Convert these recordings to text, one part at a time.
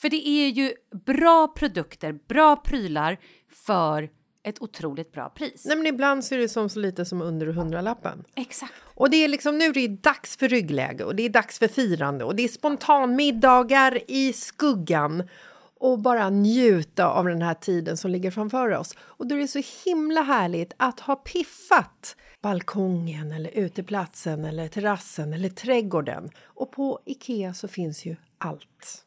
För det är ju bra produkter, bra prylar för ett otroligt bra pris. Nej, men ibland så är det som så lite som under hundralappen. Exakt. Och det är liksom nu är det dags för ryggläge och det är dags för firande och det är spontanmiddagar i skuggan och bara njuta av den här tiden som ligger framför oss. Och då är det så himla härligt att ha piffat balkongen eller uteplatsen eller terrassen eller trädgården. Och på Ikea så finns ju allt.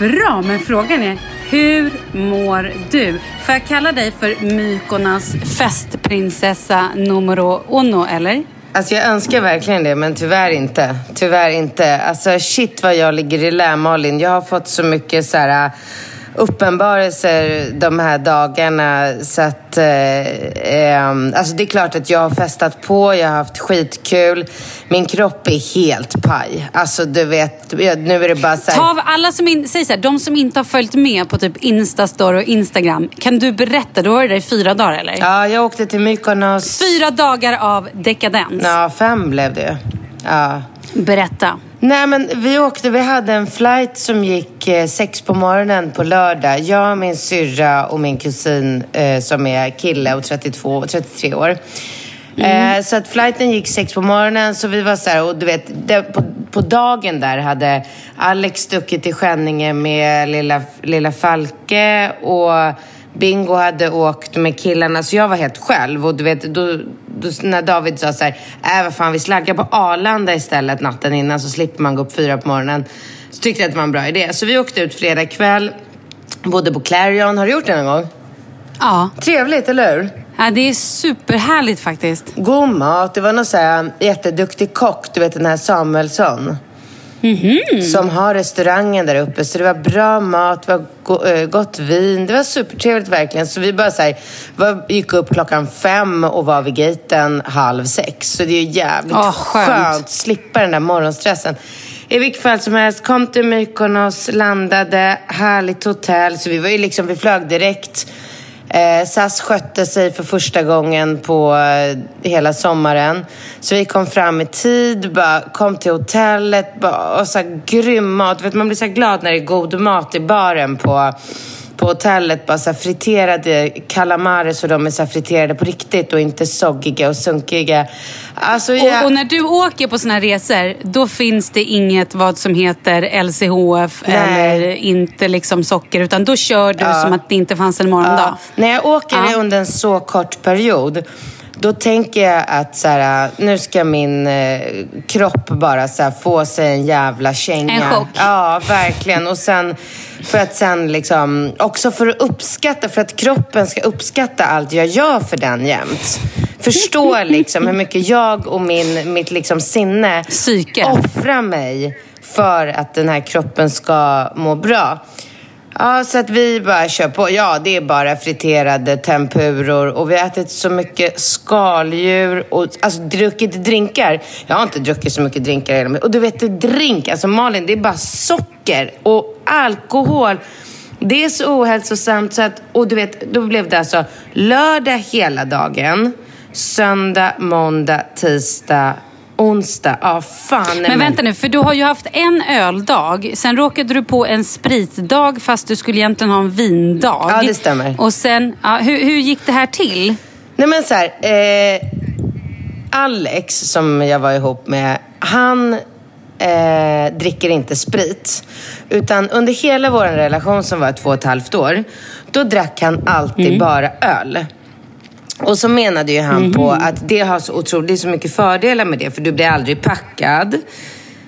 Bra, men frågan är hur mår du? Får jag kalla dig för Mykonas festprinsessa numero uno, eller? Alltså jag önskar verkligen det, men tyvärr inte. Tyvärr inte. Alltså shit vad jag ligger i lä Malin. Jag har fått så mycket så här uppenbarelser de här dagarna så att eh, eh, alltså det är klart att jag har festat på, jag har haft skitkul. Min kropp är helt paj. Alltså du vet, nu är det bara så här, Ta av alla som in, säg så här, de som inte har följt med på typ Instastory och Instagram. Kan du berätta? Du var ju där i fyra dagar eller? Ja, jag åkte till Mykonos. Fyra dagar av dekadens. Ja, fem blev det. Ja. Berätta. Nej men vi åkte, vi hhade en flight som gick eh, sex på morgonen på lördag. Jag, min syrra och min kusin eh, som är kille och 32, 33 år. Eh, så att flighten gick sex på morgonen så vi var så här, och du vet, det, på, på dagen där hade Alex stuckit till Skänninge med lilla, lilla Falke och Bingo hade åkt med killarna så jag var helt själv och du vet då, då när David sa så här, äh vad fan vi slaggar på Arlanda istället natten innan så slipper man gå upp fyra på morgonen. Så tyckte jag att det var en bra idé. Så vi åkte ut fredag kväll, bodde på Clarion. Har du gjort det någon gång? Ja. Trevligt, eller hur? ja, det är superhärligt faktiskt. God mat. Det var någon så här jätteduktig kock, du vet den här Samuelsson. Som har restaurangen där uppe. Så det var bra mat, det var eh, gott vin. Det var supertrevligt verkligen. Så vi bara så här, var, gick upp klockan fem och var vid gaten halv sex. Så det är ju jävligt Åh, skönt. skönt slippa den där morgonstressen. I vilket fall som helst, kom till Mykonos, landade, härligt hotell. Så vi var ju liksom, vi flög direkt. Eh, SAS skötte sig för första gången på eh, hela sommaren. Så vi kom fram i tid, bara, kom till hotellet bara, och så här, grym mat. Du Vet, man blir så här glad när det är god mat i baren på, på hotellet. Bara så friterade calamares så de är så friterade på riktigt och inte soggiga och sunkiga. Alltså, jag... Och, och när du åker på såna här resor, då finns det inget vad som heter LCHF Nej. eller inte liksom socker, utan då kör du som att det inte fanns en morgondag. Ja, när jag åker Ja. under en så kort period, då tänker jag att så här, nu ska min eh, kropp bara så här, få sig en jävla känga. En chock. Ja, verkligen. Och sen, för att sen liksom, också för att uppskatta, för att kroppen ska uppskatta allt jag gör för den jämt. Förstå liksom hur mycket jag och min, mitt liksom sinne Psyke. offrar mig för att den här kroppen ska må bra. Ja, så att vi bara kör på. Ja, det är bara friterade tempuror och vi har ätit så mycket skaldjur och alltså druckit drinkar. Jag har inte druckit så mycket drinkar i hela mitt Och du vet, drink, alltså Malin, det är bara socker och alkohol. Det är så ohälsosamt så att, och du vet, då blev det alltså lördag hela dagen, söndag, måndag, tisdag, onsdag. Ja, fan. nej, Men vänta nu, för du har ju haft en öldag, sen råkade du på en spritdag fast du skulle egentligen ha en vindag. Ja, det stämmer. Och sen, ja, hur, hur gick det här till? Nej men så här, eh, Alex som jag var ihop med, han eh, dricker inte sprit. Utan under hela vår relation som var två och ett halvt år, då drack han alltid bara öl. Och så menade ju han på att det har så otroligt, så mycket fördelar med det, för du blir aldrig packad.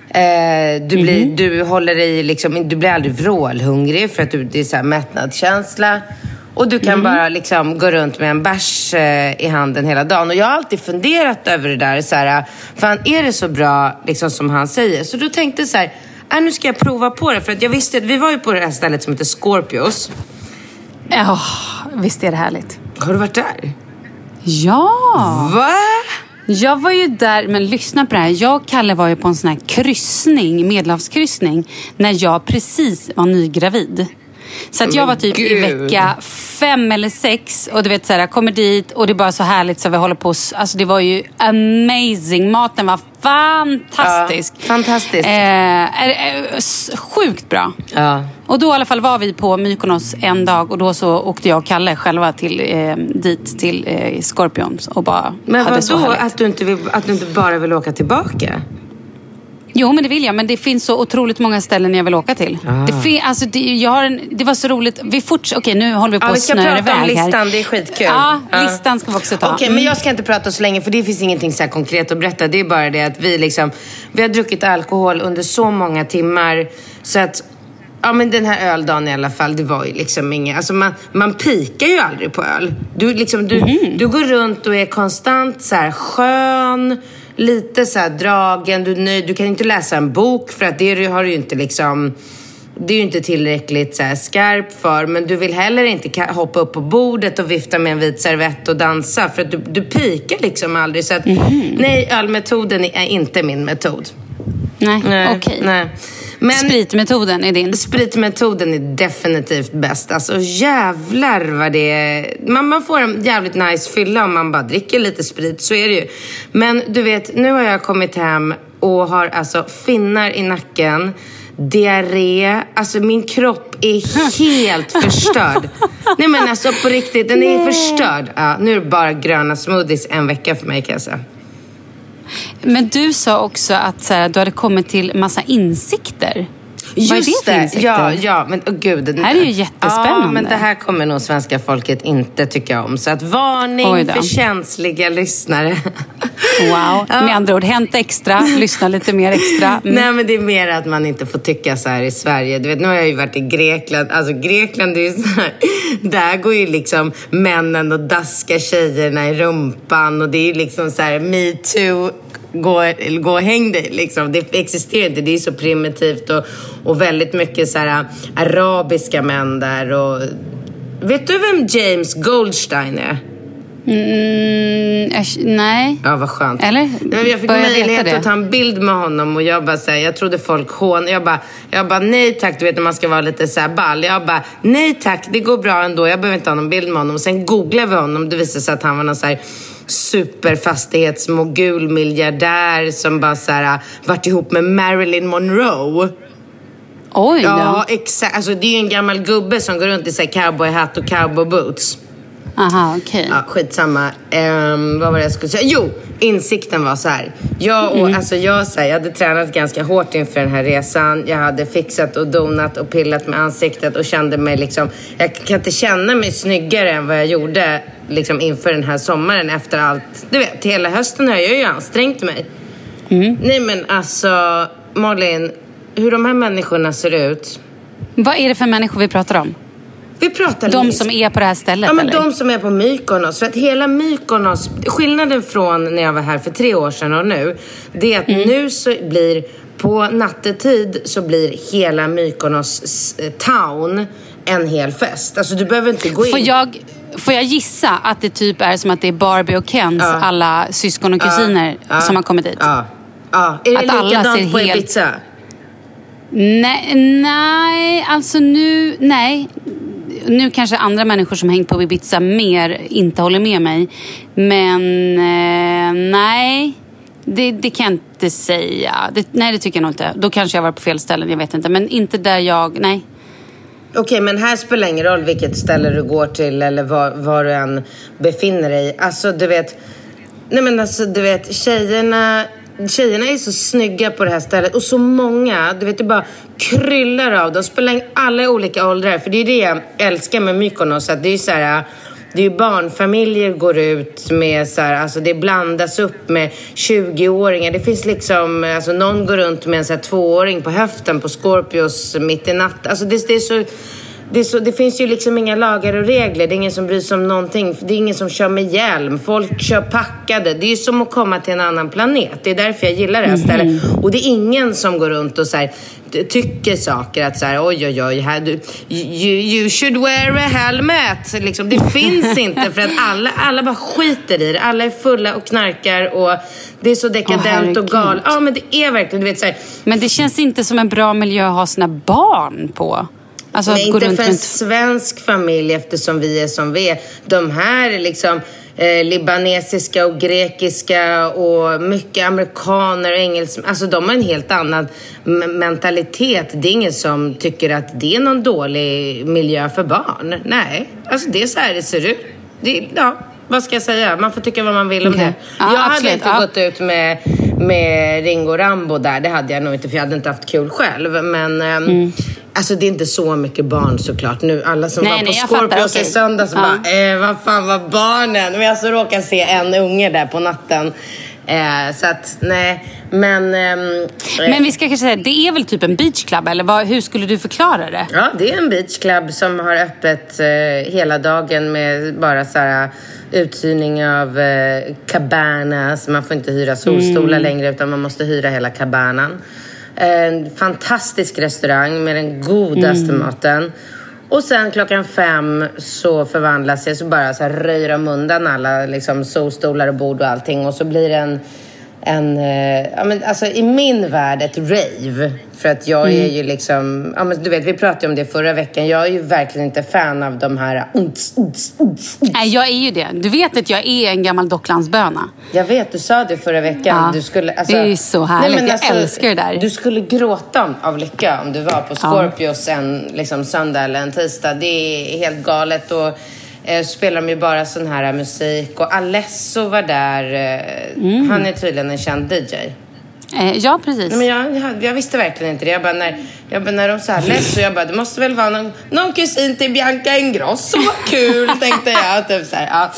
Eh, du, blir, du håller i liksom, du blir aldrig vrålhungrig för att du, det är så här mättnadskänsla. Och du kan bara liksom gå runt med en bärs eh, i handen hela dagen. Och jag har alltid funderat över det där. Så här, fan, är det så bra liksom, som han säger? Så då tänkte jag så här, äh, nu ska jag prova på det. För att jag visste att vi var ju på det här stället som heter Scorpios. Ja, visst är det härligt? Har du varit där? Ja! Va? Jag var ju där, men lyssna på det här. Jag och Kalle var ju på en sån här kryssning, medelhavskryssning, när jag precis var nygravid. Så att jag Men var typ i gud. vecka fem eller sex och du vet så här, jag kommer dit och det är bara så härligt så vi håller på. Alltså det var ju amazing. Maten var fantastisk. Ja, fantastiskt. Eh, s- sjukt bra. Ja. Och då i alla fall var vi på Mykonos en dag och då så åkte jag och Kalle själva till, eh, dit till eh, Scorpions och bara Men vadå härligt. att du, inte vill, att du inte bara vill åka tillbaka? Jo, men det vill jag. Men det finns så otroligt många ställen jag vill åka till. Ah. Det, fin- alltså, det, jag har en, det var så roligt. Vi fortsätter. Okej, nu håller vi på Ja, vi att ska snöra prata om iväg här. listan, det är skitkul. Ja, Ja. listan ska vi också ta. Okej, men jag ska inte prata så länge för det finns ingenting så här konkret att berätta. Det är bara det att vi liksom, vi har druckit alkohol under så många timmar så att Ja men den här öldagen i alla fall, det var ju liksom inget, alltså man, man pikar ju aldrig på öl. Du, liksom, du, Mhm. du går runt och är konstant så här skön, lite så dragen, du är nöjd. Du kan inte läsa en bok för att det har du ju inte liksom det är ju inte tillräckligt så skarp för, men du vill heller inte hoppa upp på bordet och vifta med en vit servett och dansa för att du, du pikar liksom aldrig. Så att, Mhm. nej, ölmetoden är inte min metod. Nej, okej. nej. Men Spritmetoden är din. spritmetoden är definitivt bäst. Alltså jävlar vad det är. Man, man får en jävligt nice fylla om man bara dricker lite sprit, så är det ju. Men du vet, nu har jag kommit hem och har alltså finnar i nacken, diarré. Alltså min kropp är helt förstörd. Nej men alltså på riktigt, den är förstörd. Ja, nu är det bara gröna smoothies en vecka för mig kan jag säga. Men du sa också att så här, du hade kommit till massa insikter. Just Vad är det för det! insekter? Ja, ja, men oh, gud. Det här är ju jättespännande. Ja, men det här kommer nog svenska folket inte tycka om. Så att varning för känsliga lyssnare. Wow. Med andra ord, hänt extra, lyssna lite mer extra. Mm. Nej, men det är mer att man inte får tycka så här i Sverige. Du vet, nu har jag ju varit i Grekland. Alltså Grekland är ju så här, där går ju liksom männen och daskar tjejerna i rumpan och det är ju liksom så här metoo. Gå, gå och häng dig liksom. Det existerar inte. Det är så primitivt och, och väldigt mycket så här arabiska män där och Vet du vem James Goldstein är? Mm, äsch, nej. Ja, vad skönt. Eller? Nej, jag fick Bör möjlighet att ta en bild med honom och jag bara säga, jag trodde folk hån. Jag bara, jag bara, nej tack, du vet när man ska vara lite så här ball. Jag bara, nej tack, det går bra ändå. Jag behöver inte ha någon bild med honom. Och sen googlade vi honom. Det visade sig att han var någon så här superfastighetsmogul miljardär som bara så här varit ihop med Marilyn Monroe. Oj då. Ja, exakt. Alltså det är ju en gammal gubbe som går runt i så cowboyhatt och cowboyboots. Aha, okej. Ja, skitsamma. Um, vad var det jag skulle säga? Jo, insikten var så här. Jag, och, Mm. alltså, jag, så här, jag hade tränat ganska hårt inför den här resan. Jag hade fixat och donat och pillat med ansiktet och kände mig liksom... Jag kan inte känna mig snyggare än vad jag gjorde liksom, inför den här sommaren efter allt. Du vet, hela hösten har jag ju ansträngt mig. Mm. Nej men alltså, Malin. Hur de här människorna ser ut. Vad är det för människor vi pratar om? Vi pratar De som är på det här stället, Ja, men eller? de som är på Mykonos. För att hela Mykonos, skillnaden från när jag var här för tre år sedan och nu, det är att Mm. nu så blir, på nattetid så blir hela Mykonos eh, town en hel fest. Alltså du behöver inte gå in. Får jag, får jag gissa att det typ är som att det är Barbie och Kens Ja. alla syskon och kusiner Ja. som har kommit dit? Ja. ja. Är det Att likadant på helt- Ibiza? Nej, nej, alltså nu, nej. Nu kanske andra människor som hängt på Ibiza mer inte håller med mig. Men eh, nej, det, det kan jag inte säga. Det, nej, det tycker jag nog inte. Då kanske jag var på fel ställen, jag vet inte. Men inte där jag, nej. Okej, men här spelar ingen roll vilket ställe du går till eller var, var du än befinner dig. Alltså, du vet... Nej, men alltså, du vet, tjejerna... Tjejerna är så snygga på det här stället och så många. Du vet, det bara kryllar av dem. Spelar alla i olika åldrar. För det är det jag älskar med Mykonos. Att det är ju så här... Det är ju barnfamiljer går ut med så här, alltså det blandas upp med 20-åringar. Det finns liksom, alltså någon går runt med en så här tvååring på höften på Scorpios mitt i natten. Alltså det, det är så... Det, så, det finns ju liksom inga lagar och regler. Det är ingen som bryr sig om någonting. Det är ingen som kör med hjälm. Folk kör packade. Det är ju som att komma till en annan planet. Det är därför jag gillar det här stället. Och det är ingen som går runt och så här, tycker saker. Att så här, oj, oj, oj. Här, du, you, you should wear a helmet. Liksom, det finns inte. För att alla, alla bara skiter i det. Alla är fulla och knarkar. Och det är så dekadent herregud. och galet. Ja, men det är verkligen, du vet så här, Men det känns inte som en bra miljö att ha sina barn på. Alltså Nej, inte för en runt... svensk familj eftersom vi är som vi är. De här är liksom eh, libanesiska och grekiska och mycket amerikaner och engelsmän. Alltså de har en helt annan mentalitet. Det är ingen som tycker att det är någon dålig miljö för barn. Nej, alltså det är så här det ser ut. Det, ja, vad ska jag säga? Man får tycka vad man vill om Okej. det. Ja, jag hade absolut. inte Ja. gått ut med, med Ringo Rambo där. Det hade jag nog inte för jag hade inte haft kul själv. Men ehm, alltså det är inte så mycket barn såklart. Nu alla som Nej, var på nej, fattar, Scorpios i söndags Ja. bara, eh, vad fan var barnen? Men jag så råkade se en unge där på natten. Eh, så att nej, men... ehm, eh, Men vi ska kanske säga, det är väl typ en beachclub eller vad, hur skulle du förklara det? Ja, det är en beachclub som har öppet eh, hela dagen med bara så här uthyrning av eh, cabanas. Man får inte hyra solstolar längre utan man måste hyra hela cabanan. En fantastisk restaurang med den godaste maten. Och sen klockan fem så förvandlas det, så bara så här röjer de undan alla liksom, solstolar och bord och allting. Och så blir det en en, eh, ja, men alltså i min värld ett rave. För att jag är ju liksom, ja, men du vet vi pratade om det förra veckan. Jag är ju verkligen inte fan av de här unts, unts, unts, unts. Nej, jag är ju det. Du vet att jag är en gammal Docklandsböna. Jag vet, du sa det förra veckan. Ja, du skulle, alltså, det är ju så härligt. Jag älskar det där. Du skulle gråta av lycka om du var på Scorpios en liksom, söndag eller en tisdag. Det är helt galet. Och, eh, spelar de ju bara sån här musik. Och Alesso var där. Eh, Mm. Han är tydligen en känd DJ. Eh, ja, precis. Nej, men jag, jag, jag visste verkligen inte det. Jag bara, när, jag bara, när de sa less, så jag bara, det måste väl vara någon, någon kusin till Bianca Ingrosso. Vad kul, tänkte jag. Typ så här, ja.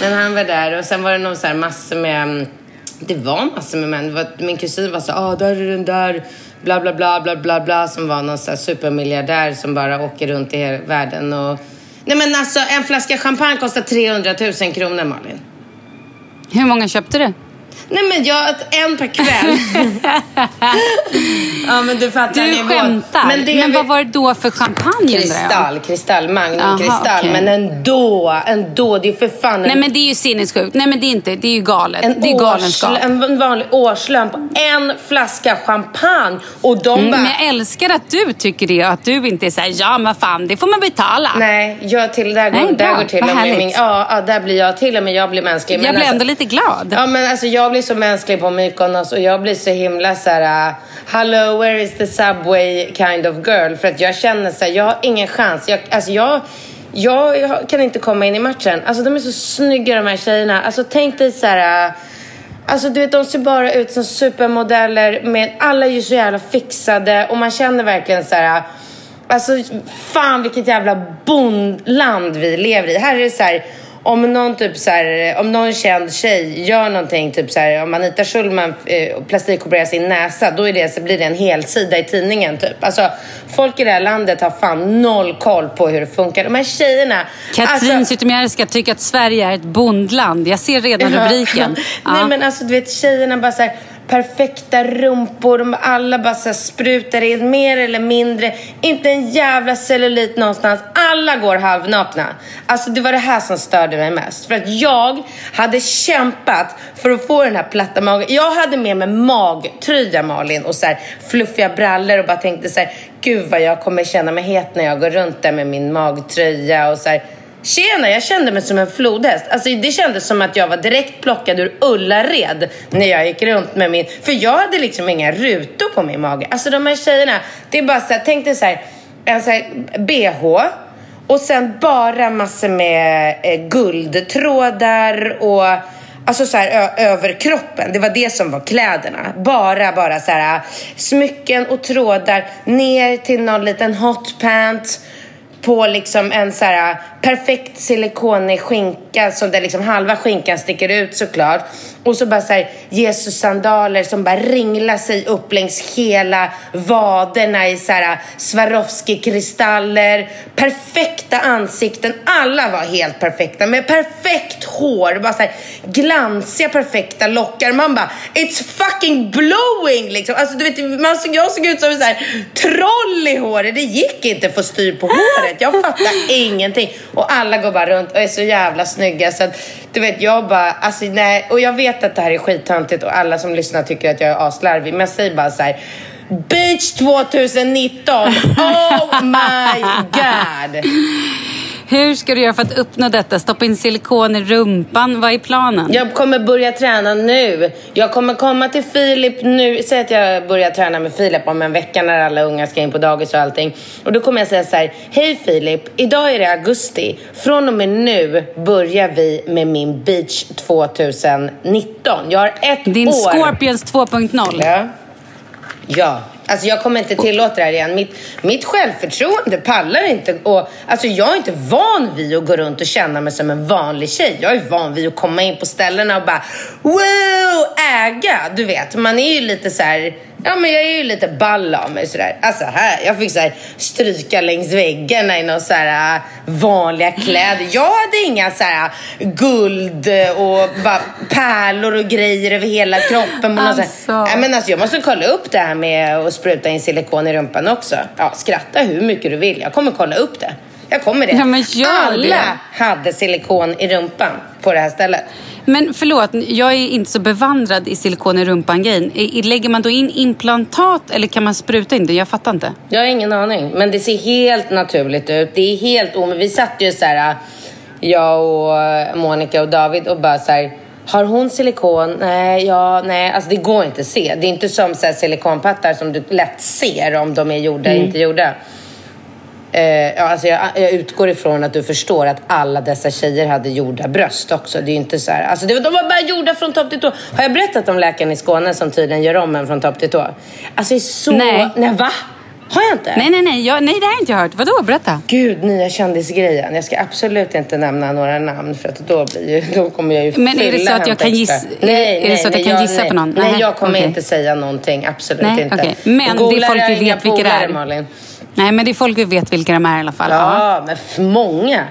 Men han var där och sen var det nog så här massor med, mm, det var massor med män. Var, min kusin var så ah, där är den där, bla bla bla bla bla bla, som var någon så här supermiljardär som bara åker runt i hela världen och Nej men alltså en flaska champagne kostar 300 000 kronor Malin. Hur många köpte du? Nej men jag, en per kväll. ja men du fattar Du nivån. skämtar. Men, är vad var det då för champagne? Kristall, kristall, Magnum Aha, kristall. okej. Men ändå, ändå, det är för fan en, Nej men det är ju sinnessjukt. Nej men det är inte, det är ju galet. en, det är galenskap. en vanlig årslön på en flaska champagne. Och de Mm, bara... men jag älskar att du tycker det och att du inte är såhär, ja men fan det får man betala. Nej, jag till, där går, Nej, där går till och med min, ja, ja, där blir jag till och med jag blir mänsklig. jag men blir alltså- ändå lite glad. Ja men alltså jag jag blir så mänsklig på Mykonos och jag blir så himla så här. uh, Hello, where is the subway kind of girl? För att jag känner så här, jag har ingen chans. Jag, alltså jag, jag, jag kan inte komma in i matchen. Alltså de är så snygga de här tjejerna. Alltså tänk dig så här. uh, Alltså du vet de ser bara ut som supermodeller. Med, alla är ju så jävla fixade och man känner verkligen så här. uh, Alltså fan vilket jävla bondland vi lever i. Här är det så här, om någon typ så här, om någon känd tjej gör någonting, typ så här, om Anita Schulman eh, plastikopererar sin näsa, då är det, så blir det en hel sida i tidningen typ. Alltså folk i det här landet har fan noll koll på hur det funkar. De här tjejerna. Katrin alltså, Zytomierska tycker att Sverige är ett bondland. Jag ser redan rubriken. Nej Ja. men alltså du vet tjejerna bara så här perfekta rumpor, alla bara så sprutar in mer eller mindre, inte en jävla cellulit någonstans. Alla går halvnakna. Alltså det var det här som störde mig mest. För att jag hade kämpat för att få den här platta magen. Jag hade med mig magtröja Malin och så här fluffiga brallor och bara tänkte så här, gud vad jag kommer känna mig het när jag går runt där med min magtröja och så här Tjena, jag kände mig som en flodhäst. Alltså, det kändes som att jag var direkt plockad ur Ullared när jag gick runt med min... För jag hade liksom inga rutor på min mage. Alltså de här tjejerna, det är bara så här, tänk dig så här, en så här bh och sen bara massor med eh, guldtrådar och Alltså så här över kroppen. Det var det som var kläderna. Bara, bara så här smycken och trådar ner till någon liten hotpant på liksom en så här äh, perfekt silikonig skinka som där liksom halva skinkan sticker ut såklart. Och så bara så här Jesus sandaler som bara ringlar sig upp längs hela vaderna i så här Swarovski-kristaller. Perfekta ansikten. Alla var helt perfekta med perfekt hår. Bara så här glansiga perfekta lockar. Man bara it's fucking blowing liksom. Alltså du vet, man såg, jag såg ut som en så här troll i håret. Det gick inte att få styr på håret. Jag fattar ingenting. Och alla går bara runt och är så jävla snygga så att du vet jag bara alltså nej. Och jag vet vet att det här är skittöntigt och alla som lyssnar tycker att jag är aslarvig. Men jag säger bara så här. Beach 2019. Oh my god. Hur ska du göra för att uppnå detta? Stoppa in silikon i rumpan? Vad är planen? Jag kommer börja träna nu. Jag kommer komma till Filip nu. Säg att jag börjar träna med Filip om en vecka när alla unga ska in på dagis och allting. Och då kommer jag säga så här. Hej Filip, idag är det augusti. Från och med nu börjar vi med min beach 2019. Jag har ett Din år. Scorpions 2.0. Ja. Ja. Alltså jag kommer inte tillåta det här igen. Mitt, mitt självförtroende pallar inte. Och, alltså jag är inte van vid att gå runt och känna mig som en vanlig tjej. Jag är van vid att komma in på ställena och bara wow, äga. Du vet, man är ju lite så här. Ja men jag är ju lite ball av mig sådär. Alltså här, jag fick så här stryka längs väggarna i några så här äh, vanliga kläder. Jag hade inga så här guld och bara pärlor och grejer över hela kroppen. Alltså. Nej, men alltså jag måste kolla upp det här med att spruta in silikon i rumpan också. Ja, skratta hur mycket du vill. Jag kommer kolla upp det. Jag kommer det. Ja, Alla det. hade silikon i rumpan på det här stället. Men förlåt, jag är inte så bevandrad i silikon i rumpan-grejen. Lägger man då in implantat eller kan man spruta in det? Jag fattar inte. Jag har ingen aning, men det ser helt naturligt ut. Det är helt omöjligt. Vi satt ju så här, jag och eh, Monica och David och bara så här, har hon silikon? Nej, ja, nej. Alltså det går inte att se. Det är inte som så silikonpattar som du lätt ser om de är gjorda eller inte gjorda. Eh, ja, alltså jag, jag utgår ifrån att du förstår att alla dessa tjejer hade gjorda bröst också. Det är ju inte så här, alltså det, de var bara gjorda från topp till tå. Har jag berättat om läkaren i Skåne som tydligen gör om en från topp till tå? Alltså det är så... Nej. Nej, va? Har jag inte? Nej, nej, nej. Jag, nej, det har inte jag hört. Vadå? Berätta. Gud, nya kändisgrejen. Jag ska absolut inte nämna några namn för att då, blir ju, då kommer jag ju Men är det så att jag kan extra. giss- är det så att jag kan gissa nej. på någon? Nej, Nej, jag kommer inte säga någonting. Absolut Nej, inte. Men det är Googlar folk vi vet vilka det är. Malin. Nej, men det är folk vi vet vilka de är i alla fall. Ja, men många.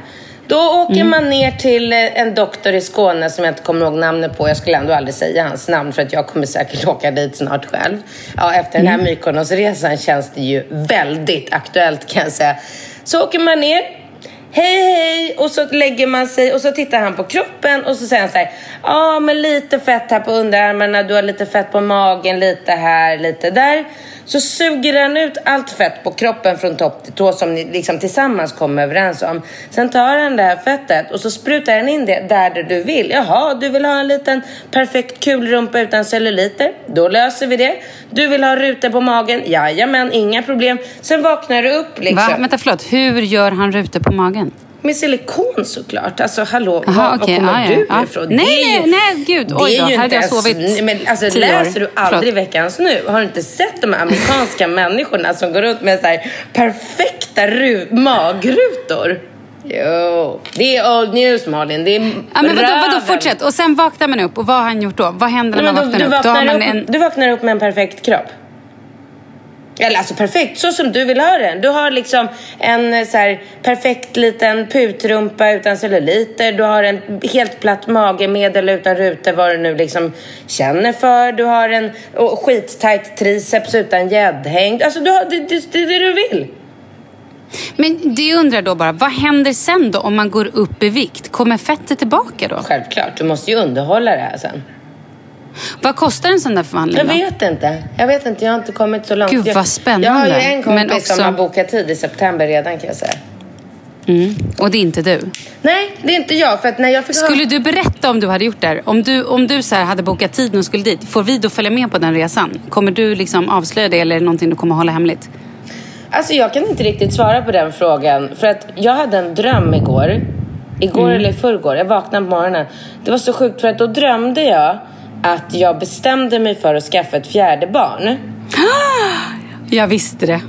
Då åker Mm. man ner till eh, en doktor i Skåne som jag inte kommer ihåg namnet på. Jag skulle ändå aldrig säga hans namn för att jag kommer säkert åka dit snart själv. Ja, efter den här Mm. Mykonosresan känns det ju väldigt aktuellt kan jag säga. Så åker man ner. Hej hej! Och så lägger man sig och så tittar han på kroppen och så säger han så här. Ja, men lite fett här på underarmarna, du har lite fett på magen, lite här, lite där. Så suger han ut allt fett på kroppen från topp till tå som ni liksom tillsammans kommer överens om. Sen tar han det här fettet och så sprutar han in det där du vill. Jaha, du vill ha en liten perfekt kulrumpa utan celluliter? Då löser vi det. Du vill ha rutor på magen? Jajamän, inga problem. Sen vaknar du upp liksom. Va? Vänta, förlåt. Hur gör han rutor på magen? Med silikon såklart. Alltså hallå, Aha, var, okej, var kommer ja, du ja. ifrån? Nej, nej, nej, gud. Oj då, här hade jag sovit Men alltså tio läser du aldrig Förlåt. Veckans Nu? Har du inte sett de här amerikanska människorna som går runt med så här perfekta ru- magrutor? Jo, det är old news Malin. Det är Ja, men vadå, vadå, fortsätt. Och sen vaknar man upp. Och vad har han gjort då? Vad händer Nej, när men man då, vaknar du, upp? Då har vaknar man upp en... du vaknar upp med en perfekt kropp. Eller alltså perfekt, så som du vill ha den. Du har liksom en eh, så här, perfekt liten putrumpa utan celluliter. Du har en helt platt mage med eller utan rutor, vad du nu liksom känner för. Du har en och skittajt triceps utan gäddhängd. Alltså du har, det, det, det är det du vill. Men det undrar då bara, vad händer sen då om man går upp i vikt? Kommer fettet tillbaka då? Självklart, du måste ju underhålla det här sen. Vad kostar en sån där förvandling Jag då? vet inte. Jag vet inte, jag har inte kommit så långt. Gud, vad spännande. Jag har ju en kompis också- som har bokat tid i september redan kan jag säga. Mm. Och det är inte du? Nej, det är inte jag. För att när jag fick Skulle du berätta om du hade gjort det här? Om du, om du så här hade bokat tid och skulle dit, får vi då följa med på den resan? Kommer du liksom avslöja det eller är det någonting du kommer hålla hemligt? Alltså jag kan inte riktigt svara på den frågan. För att jag hade en dröm igår. Igår Mm. eller i förrgår. Jag vaknade på morgonen. Det var så sjukt för att då drömde jag att jag bestämde mig för att skaffa ett fjärde barn. Jag visste det. Nej,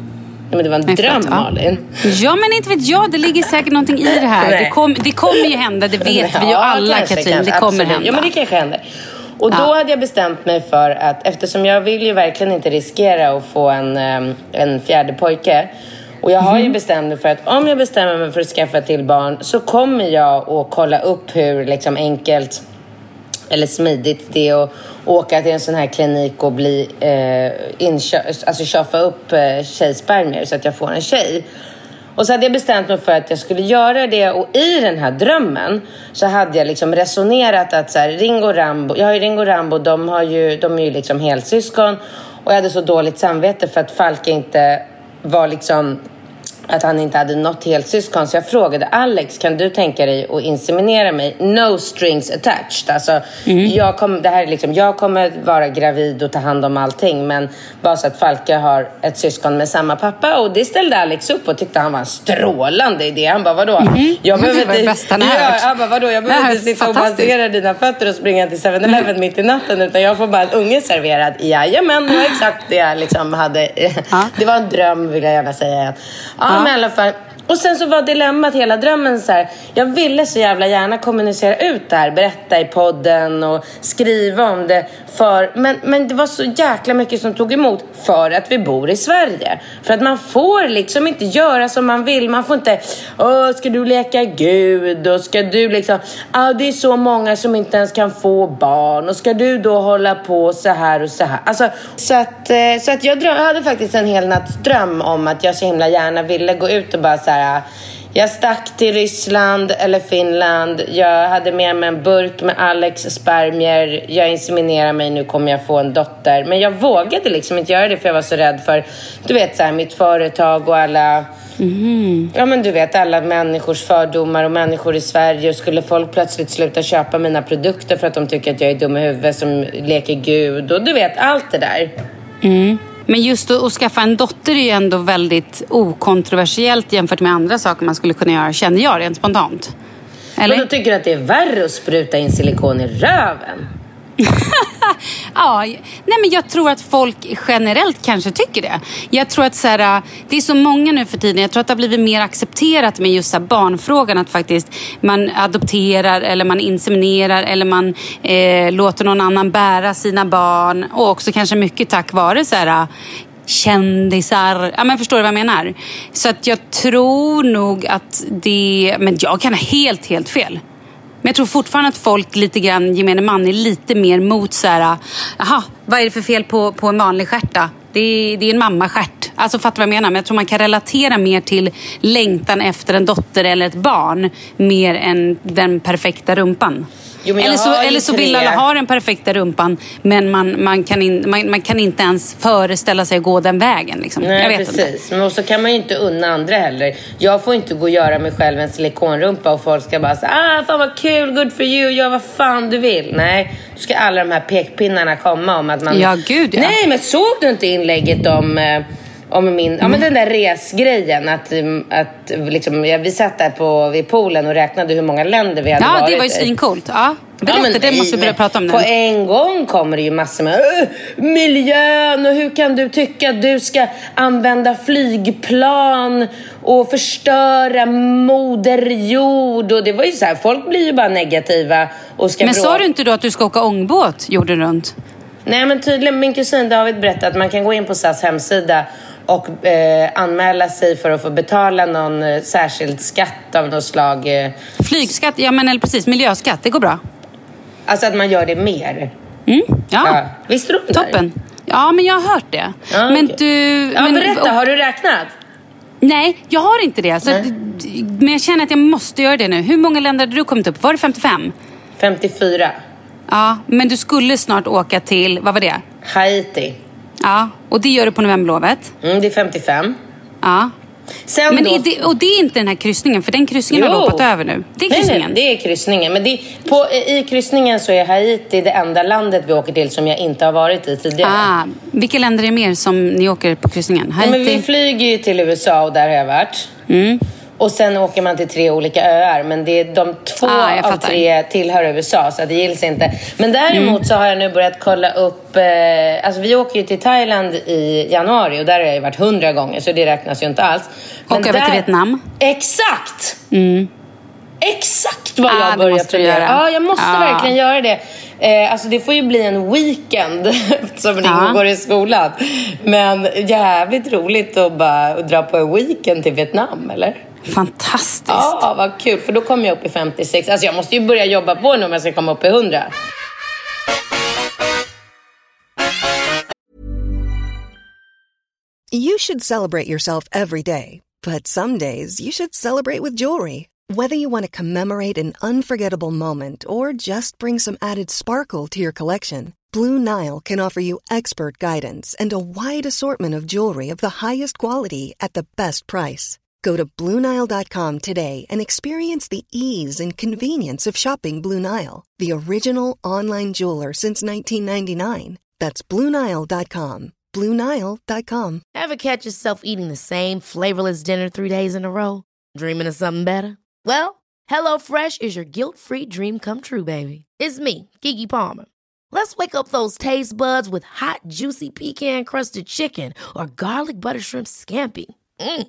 men det var en Nej, dröm förlåt, ja. Malin. Ja, men inte vet jag. Det ligger säkert någonting i det här. Det, kom, det kommer ju hända, det vet vi ju Ja, alla kanske, Katrin. kanske, det kommer absolut. hända. Ja, men det kanske händer. Och då Ja. hade jag bestämt mig för att eftersom jag vill ju verkligen inte riskera att få en, en fjärde pojke. Och jag Mhm. har ju bestämt mig för att om jag bestämmer mig för att skaffa till barn så kommer jag att kolla upp hur liksom enkelt eller smidigt det är att åka till en sån här klinik och bli eh, inkö- alltså köpa upp eh, tjejspermier så att jag får en tjej. Och så hade jag bestämt mig för att jag skulle göra det och i den här drömmen så hade jag liksom resonerat att så här, Ringo och Rambo, jag har ju Ringo och Rambo, de, har ju, de är ju liksom helsyskon och jag hade så dåligt samvete för att Falk inte var liksom att han inte hade något helsyskon. Så jag frågade Alex, kan du tänka dig att inseminera mig? No strings attached. Alltså, jag, kom, det här är liksom, jag kommer vara gravid och ta hand om allting. Men bara så att Falke har ett syskon med samma pappa. Och det ställde Alex upp och tyckte han var en strålande idé. Han bara, vadå? Jag Det var det bästa han har ja, hört. han bara, vadå? Jag Det här behöver inte sitta och massera dina fötter och springa till 7-Eleven mitt i natten. Utan jag får bara en unge serverad. Jajamän, det var exakt det jag liksom hade. Ja. Det var en dröm vill jag gärna säga. Ja, men i alla fall. Och sen så var dilemmat hela drömmen så här. Jag ville så jävla gärna kommunicera ut det här, berätta i podden och skriva om det. För, men, men det var så jäkla mycket som tog emot för att vi bor i Sverige. För att man får liksom inte göra som man vill. Man får inte, Åh, ska du leka Gud? Och ska du liksom, ah, det är så många som inte ens kan få barn. Och ska du då hålla på så här och så här? Alltså, så att, eh, så att jag, dröm, jag hade faktiskt en hel natts dröm om att jag så himla gärna ville gå ut och bara så här. Jag stack till Ryssland eller Finland. Jag hade med mig en burk med Alex spermier. Jag inseminerar mig, nu kommer jag få en dotter. Men jag vågade liksom inte göra det för jag var så rädd för, du vet så här, mitt företag och alla Ja men du vet alla människors fördomar och människor i Sverige. Skulle folk plötsligt sluta köpa mina produkter för att de tycker att jag är dum i huvudet som leker gud och du vet allt det där. Men just att, att skaffa en dotter är ju ändå väldigt okontroversiellt jämfört med andra saker man skulle kunna göra, känner jag rent spontant. Eller? Men då tycker du att det är värre att spruta in silikon i röven? ja, nej men jag tror att folk generellt kanske tycker det. Jag tror att så här, äh, det är så många nu för tiden. Jag tror att det har blivit mer accepterat med just så barnfrågan. Att faktiskt man adopterar eller man inseminerar eller man eh, låter någon annan bära sina barn. Och också kanske mycket tack vare så här, äh, kändisar. Ja, men förstår du vad jag menar? Så att jag tror nog att det... Men jag kan ha helt, helt fel. Men jag tror fortfarande att folk lite grann, gemene man, är lite mer mot så här, jaha, vad är det för fel på, på en vanlig stjärta? Det är, det är en mammastjärt. Alltså fattar vad jag menar? Men jag tror man kan relatera mer till längtan efter en dotter eller ett barn mer än den perfekta rumpan. Jo, eller så, eller så vill alla ha den perfekta rumpan men man, man, kan in, man, man, kan inte ens föreställa sig att gå den vägen. Liksom. Nej, jag vet precis. Inte. Men så kan man ju inte unna andra heller. Jag får inte gå och göra mig själv en silikonrumpa och folk ska bara säga ah, fan vad kul, good for you, gör vad fan du vill. Nej, då ska alla de här pekpinnarna komma om att man... Ja, gud ja. Nej, men såg du inte inlägget om eh, om min, mm. ja men den där resgrejen. Att, att liksom, ja, vi satt där på, vid poolen och räknade hur många länder vi hade ja, varit Ja, det var ju svincoolt. Ja. Berätta, ja, men, det måste vi börja prata om nu. På en gång kommer det ju massor med miljön och hur kan du tycka att du ska använda flygplan och förstöra moder jord. Och det var ju så här, folk blir ju bara negativa och ska Men sa du inte då att du ska åka ångbåt jorden runt? Nej men tydligen, min kusin David berättade att man kan gå in på SAS hemsida och eh, anmäla sig för att få betala någon eh, särskild skatt av något slag. Eh. Flygskatt, ja men eller precis, miljöskatt, det går bra. Alltså att man gör det mer? Mm, ja. ja. Visste du om det Toppen. Ja, men jag har hört det. Ja, men okay. du... Ja, men, berätta, och, har du räknat? Nej, jag har inte det. Så, men jag känner att jag måste göra det nu. Hur många länder hade du kommit upp? Var det 55? 54. Ja, men du skulle snart åka till, vad var det? Haiti. Ja, och det gör du på novemberlovet? Mm, det är 55. Ja. Sen men då... det, och det är inte den här kryssningen, för den kryssningen jo. har hoppat över nu. Det är kryssningen. Nej, nej, det är kryssningen. Men det, på, i kryssningen så är Haiti det enda landet vi åker till som jag inte har varit i tidigare. Ah, vilka länder är det mer som ni åker på kryssningen? Haiti? Ja, men vi flyger ju till USA och där har jag varit. Mm. Och sen åker man till tre olika öar. Men det är de två ah, av tre tillhör USA, så det gills inte. Men däremot mm. så har jag nu börjat kolla upp... Eh, alltså vi åker ju till Thailand i januari och där har jag varit hundra gånger, så det räknas ju inte alls. Men och över till Vietnam. Exakt! Mm. Exakt vad jag ah, börjar fundera. Ja, jag måste ah. verkligen göra det. Eh, alltså det får ju bli en weekend som Ringo går i skolan. Men jävligt roligt att bara dra på en weekend till Vietnam, eller? Fantastiskt. Ja, vad kul. För då kommer jag upp i 56. Alltså jag måste ju börja jobba på nu om jag ska komma upp i 100. You should celebrate yourself every day. But some days you should celebrate with jewelry. Whether you want to commemorate an unforgettable moment or just bring some added sparkle to your collection. Blue Nile can offer you expert guidance and a wide assortment of jewelry of the highest quality at the best price. Go to Bluenile.com today and experience the ease and convenience of shopping Blue Nile, the original online jeweler since 1999. That's Bluenile.com. Bluenile.com. Ever catch yourself eating the same flavorless dinner three days in a row? Dreaming of something better? Well, HelloFresh is your guilt free dream come true, baby. It's me, Gigi Palmer. Let's wake up those taste buds with hot, juicy pecan crusted chicken or garlic butter shrimp scampi. Mm.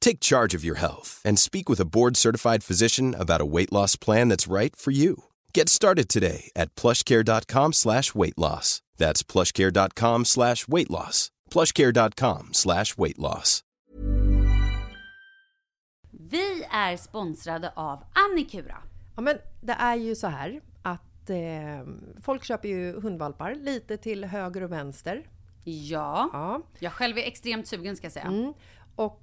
Take charge of your health and speak with a board certified physician about a weight loss plan that's right for you. Get started today at plushcare.com slash weight loss. That's plushcare.com slash weight loss. Plushcare.com slash weight loss. Vi är sponsrade av Annikura. Ja, men det är ju så här att eh, folk köper ju hundvalpar lite till höger och vänster Ja. Ja. Jag själv är extremt sugen ska jag säga. Mm. Och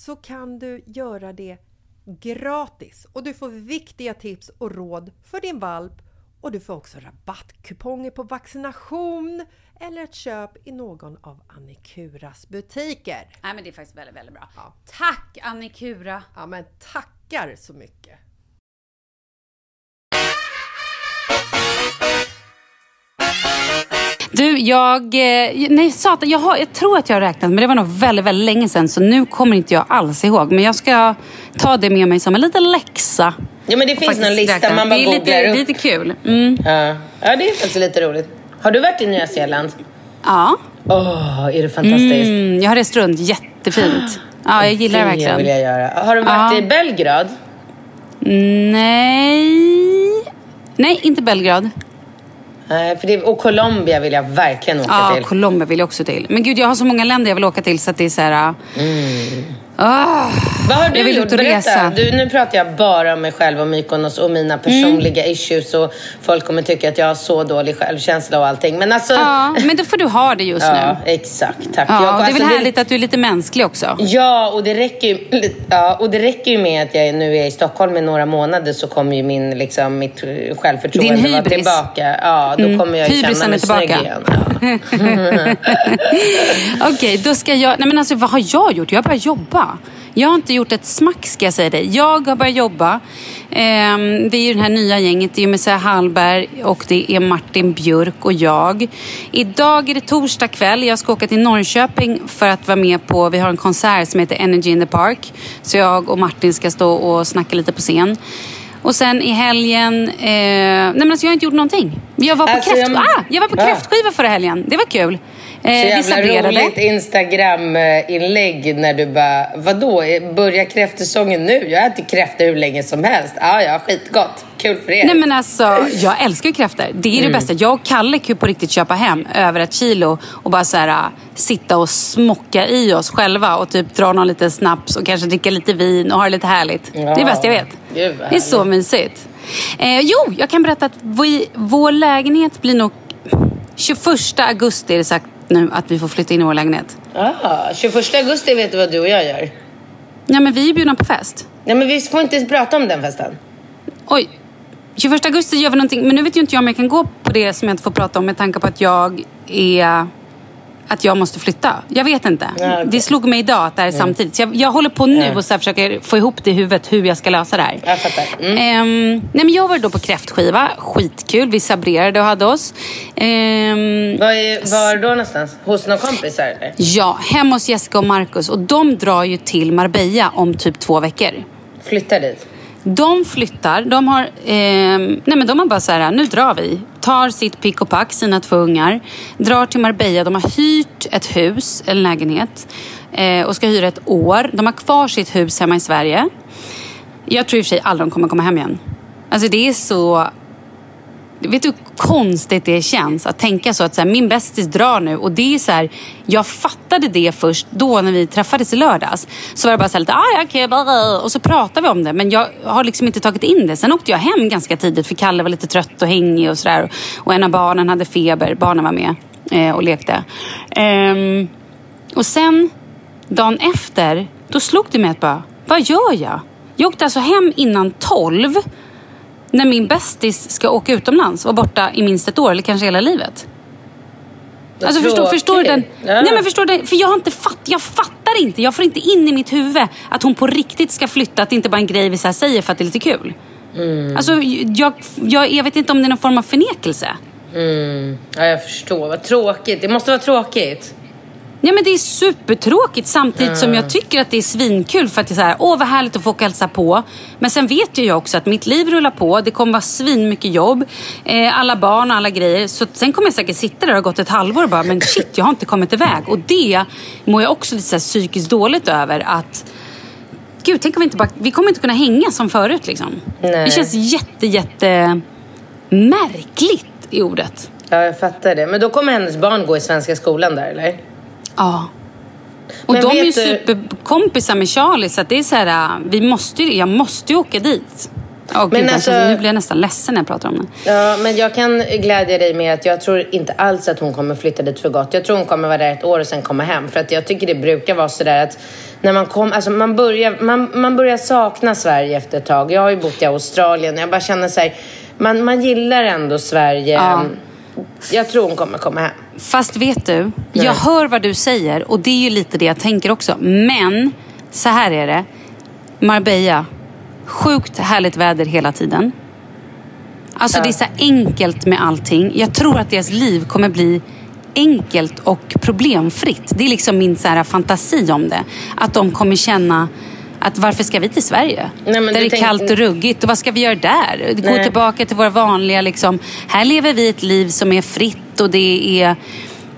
så kan du göra det gratis och du får viktiga tips och råd för din valp och du får också rabattkuponger på vaccination eller ett köp i någon av Annikuras butiker. Nej men det är faktiskt väldigt, väldigt bra. Ja. Tack Annikura! Ja men tackar så mycket! Du, jag... eh, Nej, satan. Jag, har, jag tror att jag har räknat, men det var nog väldigt, väldigt länge sedan. Så nu kommer inte jag alls ihåg. Men jag ska ta det med mig som en liten läxa. Ja, men det finns någon lista räkna. man bara Det är googlar lite, upp. lite kul. Mm. Ja. ja, det är faktiskt lite roligt. Har du varit i Nya Zeeland? Ja. Åh, är det fantastiskt? Mm, jag har rest runt. Jättefint. Ja, jag gillar Det verkligen. vill jag göra. Har du varit Ja. i Belgrad? Nej... Nej, inte Belgrad. Nej, för det, och Colombia vill jag verkligen åka Ja, till. Colombia vill jag också till. Men gud, jag har så många länder jag vill åka till så att det är så här... ah, Vad har du gjort? Berätta. Du, nu pratar jag bara om mig själv och Mykonos och mina personliga Mm. issues. Och folk kommer tycka att jag har så dålig självkänsla och allting. Men alltså... Ja, men då får du ha det just Ja, nu. exakt. Tack. Ja, Jag- det är väl alltså, härligt att du är lite mänsklig också. Ja, och det räcker ju, ja, och det räcker ju med att jag nu är i Stockholm i några månader så kommer ju min, liksom, mitt självförtroende Din vara hybris. tillbaka. Ja, då kommer jag Hybrisen känna mig snygg tillbaka. igen. Ja. Okej, då ska jag... Nej men alltså vad har jag gjort? Jag har börjat jobba. Jag har inte gjort ett smack ska jag säga dig. Jag har börjat jobba. Ehm, det är ju det här nya gänget. Det är Messiah Hallberg och det är Martin Björk och jag. Idag är det torsdag kväll. Jag ska åka till Norrköping för att vara med på... Vi har en konsert som heter Energy in the Park. Så jag och Martin ska stå och snacka lite på scen. Och sen i helgen... Eh, nej men alltså jag har inte gjort någonting. Jag var på, Alltså, kräft, jag- ah, jag var på Ja. kräftskiva förra helgen. Det var kul. Eh, Så jävla roligt Instagram-inlägg när du bara, vadå, börjar kräftsäsongen nu? Jag äter kräftor hur länge som helst. Ja, ja, skitgott. Kul för er. Nej men alltså, jag älskar ju kräftor. Det är Mm. det bästa. Jag och Kalle kan ju på riktigt köpa hem över ett kilo och bara så här, äh, sitta och smocka i oss själva och typ dra någon liten snaps och kanske dricka lite vin och ha det lite härligt. Det är det bästa jag vet. Gud, det är så mysigt. Eh, jo, jag kan berätta att vi, vår lägenhet blir nog 21 augusti är det sagt nu att vi får flytta in i vår lägenhet. Ah, 21 augusti vet du vad du och jag gör? Ja men vi är bjudna på fest. Nej, men vi får inte prata om den festen. Oj. 21 augusti gör vi någonting, men nu vet ju inte jag om jag kan gå på det som jag inte får prata om med tanke på att jag är att jag måste flytta. Jag vet inte. Ja. Det slog mig idag att det här är samtidigt. Så jag, jag håller på nu och så försöker få ihop det i huvudet hur jag ska lösa det här. Jag fattar. Mm. Ehm, nej men jag var då på kräftskiva. Skitkul. Vi sabrerade och hade oss. Ehm, Var, är, var då någonstans? Hos någon kompisar eller? ja, hemma hos Jessica och Marcus. Och de drar ju till Marbella om typ två veckor. Flyttar dit? De flyttar. De har, eh, nej men de har bara så här, nu drar vi. Tar sitt pick och pack, sina två ungar. Drar till Marbella. De har hyrt ett hus, en lägenhet. Eh, och ska hyra ett år. De har kvar sitt hus hemma i Sverige. Jag tror i och för sig aldrig de kommer komma hem igen. Alltså det är så... Vet du hur konstigt det känns att tänka så att så här, min bästis drar nu och det är så här, jag fattade det först då när vi träffades i lördags. Så var det bara så här lite, ah, okay, okej, och så pratade vi om det men jag har liksom inte tagit in det. Sen åkte jag hem ganska tidigt för Kalle var lite trött och hängig och sådär. Och en av barnen hade feber, barnen var med eh, och lekte. Ehm, och sen, dagen efter, då slog det mig att bara, vad gör jag? Jag åkte alltså hem innan tolv när min bästis ska åka utomlands och vara borta i minst ett år eller kanske hela livet. Alltså förstår, förstår du den? Ja. Nej men förstår du, för jag har inte fatt, jag fattar inte, jag får inte in i mitt huvud att hon på riktigt ska flytta, att det inte bara är en grej vi så säger för att det är lite kul. Mm. Alltså jag, jag, jag vet inte om det är någon form av förnekelse. Mm. Ja, jag förstår. Vad tråkigt. Det måste vara tråkigt. Ja men det är supertråkigt samtidigt som jag tycker att det är svinkul för att det är så här, åh vad härligt att få åka hälsa på. Men sen vet ju jag också att mitt liv rullar på, det kommer vara svinmycket jobb, eh, alla barn och alla grejer. Så sen kommer jag säkert sitta där och gått ett halvår och bara, men shit jag har inte kommit iväg. Och det mår jag också lite så här psykiskt dåligt över att Gud, tänk om vi inte bara, vi kommer inte kunna hänga som förut liksom. Nej. Det känns jätte, jätte märkligt i ordet. Ja, jag fattar det. Men då kommer hennes barn gå i svenska skolan där, eller? Ja. Och Men de är ju du- superkompisar med Charlie så att det är så här, äh, vi måste ju, jag måste ju åka dit. Åh, Men gud, alltså- alltså, nu blir jag nästan ledsen när jag pratar om det. Ja, men jag kan glädja dig med att jag tror inte alls att hon kommer flytta dit för gott. Jag tror hon kommer vara där ett år och sen komma hem. För att jag tycker det brukar vara sådär att när man kom, alltså man börjar, man, man börjar sakna Sverige efter ett tag. Jag har ju bott i Australien och jag bara känner så här, man, man gillar ändå Sverige. Ja. Jag tror hon kommer komma hem. Fast vet du, jag hör vad du säger och det är ju lite det jag tänker också. Men så här är det. Marbella, sjukt härligt väder hela tiden. Alltså det är så enkelt med allting. Jag tror att deras liv kommer bli enkelt och problemfritt. Det är liksom min så här fantasi om det. Att de kommer känna att varför ska vi till Sverige? Nej, där det är tänk- kallt och ruggigt. Och vad ska vi göra där? Gå Nej. tillbaka till våra vanliga liksom. Här lever vi ett liv som är fritt och det är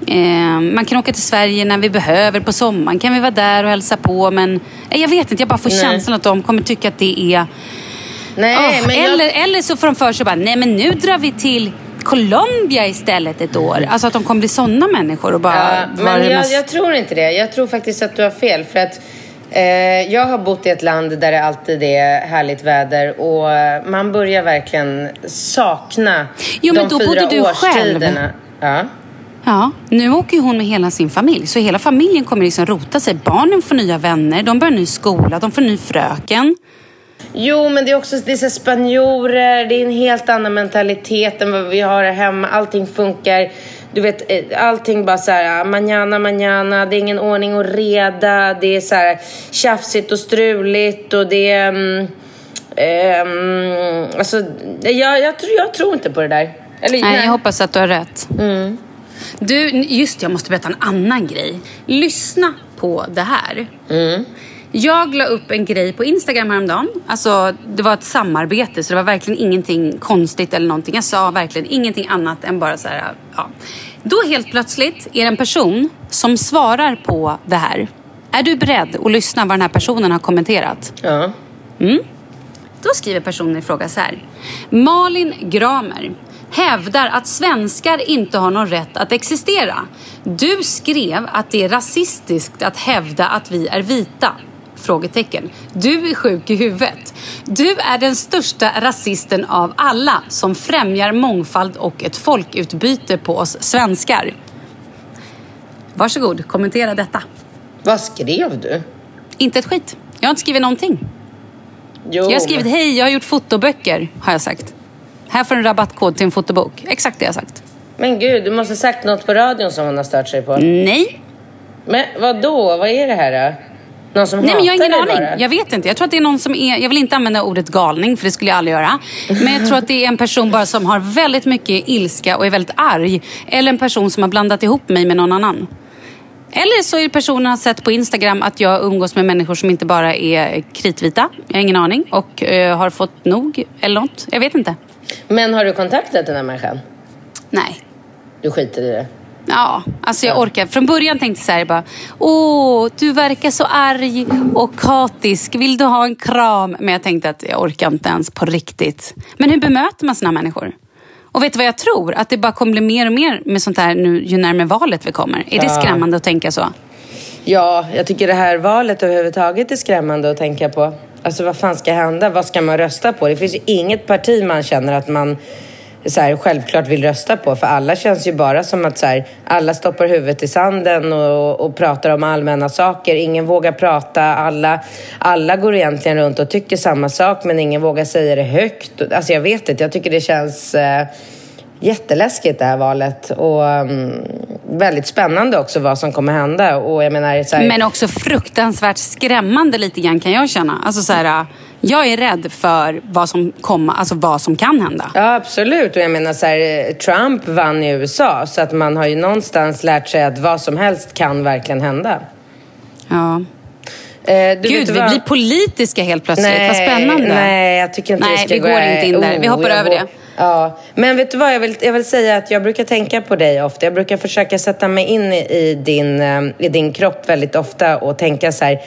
Eh, man kan åka till Sverige när vi behöver. På sommaren kan vi vara där och hälsa på. Men eh, jag vet inte, jag bara får Nej. känslan att de kommer tycka att det är... Nej, Åh, men jag- eller, eller så får de för sig bara, nej men nu drar vi till Colombia istället ett år. Alltså att de kommer bli sådana människor och bara... Ja, men jag, mest- jag tror inte det. Jag tror faktiskt att du har fel. För att jag har bott i ett land där det alltid är härligt väder och eh, man börjar verkligen sakna Jo, men de då fyra bodde du själv. årstiderna. Ja. Ja, nu åker ju hon med hela sin familj. Så hela familjen kommer liksom rota sig. Barnen får nya vänner, de börjar ny skola, de får ny fröken. Jo, men det är också det är spanjorer, det är en helt annan mentalitet än vad vi har här hemma. Allting funkar. Du vet, eh, allting bara så här, manana, manana. Det är ingen ordning och reda. Det är så här tjafsigt och struligt och det är... Mm, ehm, alltså, jag, jag, tror, jag tror inte på det där. Eller, Nej, jag hoppas att du har rätt. Du, just jag måste berätta en annan grej. Lyssna på det här. Jag la upp en grej på Instagram häromdagen. Alltså, det var ett samarbete, så det var verkligen ingenting konstigt eller någonting. Jag sa verkligen ingenting annat än bara så här, ja. Då helt plötsligt är det en person som svarar på det här. Är du beredd att lyssna vad den här personen har kommenterat? Ja. Då skriver personen i fråga så här. Malin Gramer hävdar att svenskar inte har någon rätt att existera. Du skrev att det är rasistiskt att hävda att vi är vita. Frågetecken. Du är sjuk i huvudet. Du är den största rasisten av alla som främjar mångfald och ett folkutbyte på oss svenskar. Varsågod, kommentera detta. Vad skrev du? Inte ett skit. Jag har inte skrivit någonting. Jo, Jag har skrivit men- hej, jag har gjort fotoböcker, har jag sagt. Här får du en rabattkod till en fotobok. Exakt det jag har sagt. Men gud, du måste ha sagt något på radion som hon har stört sig på. Nej. Men vad då? Vad är det här då? Någon som Nej, men jag har ingen aning. bara? Jag vet inte. Jag tror att det är någon som är... Jag vill inte använda ordet galning, för det skulle jag aldrig göra. Men jag tror att det är en person bara som har väldigt mycket ilska och är väldigt arg. Eller en person som har blandat ihop mig med någon annan. Eller så är personen har sett på Instagram att jag umgås med människor som inte bara är kritvita. Jag har ingen aning. Och eh, har fått nog eller något. Jag vet inte. Men har du kontaktat den här människan? Nej. Du skiter i det? Ja, alltså jag orkar. Från början tänkte jag så här bara, åh, du verkar så arg och hatisk. Vill du ha en kram? Men jag tänkte att jag orkar inte ens på riktigt. Men hur bemöter man såna människor? Och vet du vad jag tror? Att det bara kommer bli mer och mer med sånt här nu ju närmare valet vi kommer. Är det skrämmande att tänka så? Ja, jag tycker det här valet överhuvudtaget är skrämmande att tänka på. Alltså vad fan ska hända? Vad ska man rösta på? Det finns ju inget parti man känner att man så här, självklart vill rösta på. För alla känns ju bara som att så här, alla stoppar huvudet i sanden och, och pratar om allmänna saker. Ingen vågar prata. Alla, alla går egentligen runt och tycker samma sak men ingen vågar säga det högt. Alltså jag vet inte, jag tycker det känns eh, jätteläskigt det här valet. Och um, väldigt spännande också vad som kommer hända. Och jag menar, så här, Men också fruktansvärt skrämmande lite grann kan jag känna. Alltså så här, jag är rädd för vad som, komma, alltså vad som kan hända. Ja, absolut. Och jag menar så här, Trump vann i USA så att man har ju någonstans lärt sig att vad som helst kan verkligen hända. Ja. Eh, Gud, vi blir politiska helt plötsligt. vad spännande. Nej, jag tycker inte Nej, vi ska vi gå... går inte in där. Vi hoppar över det. Ja, men vet du vad? Jag vill, jag vill säga att jag brukar tänka på dig ofta. Jag brukar försöka sätta mig in i, i, din, eh, i din kropp väldigt ofta och tänka så här.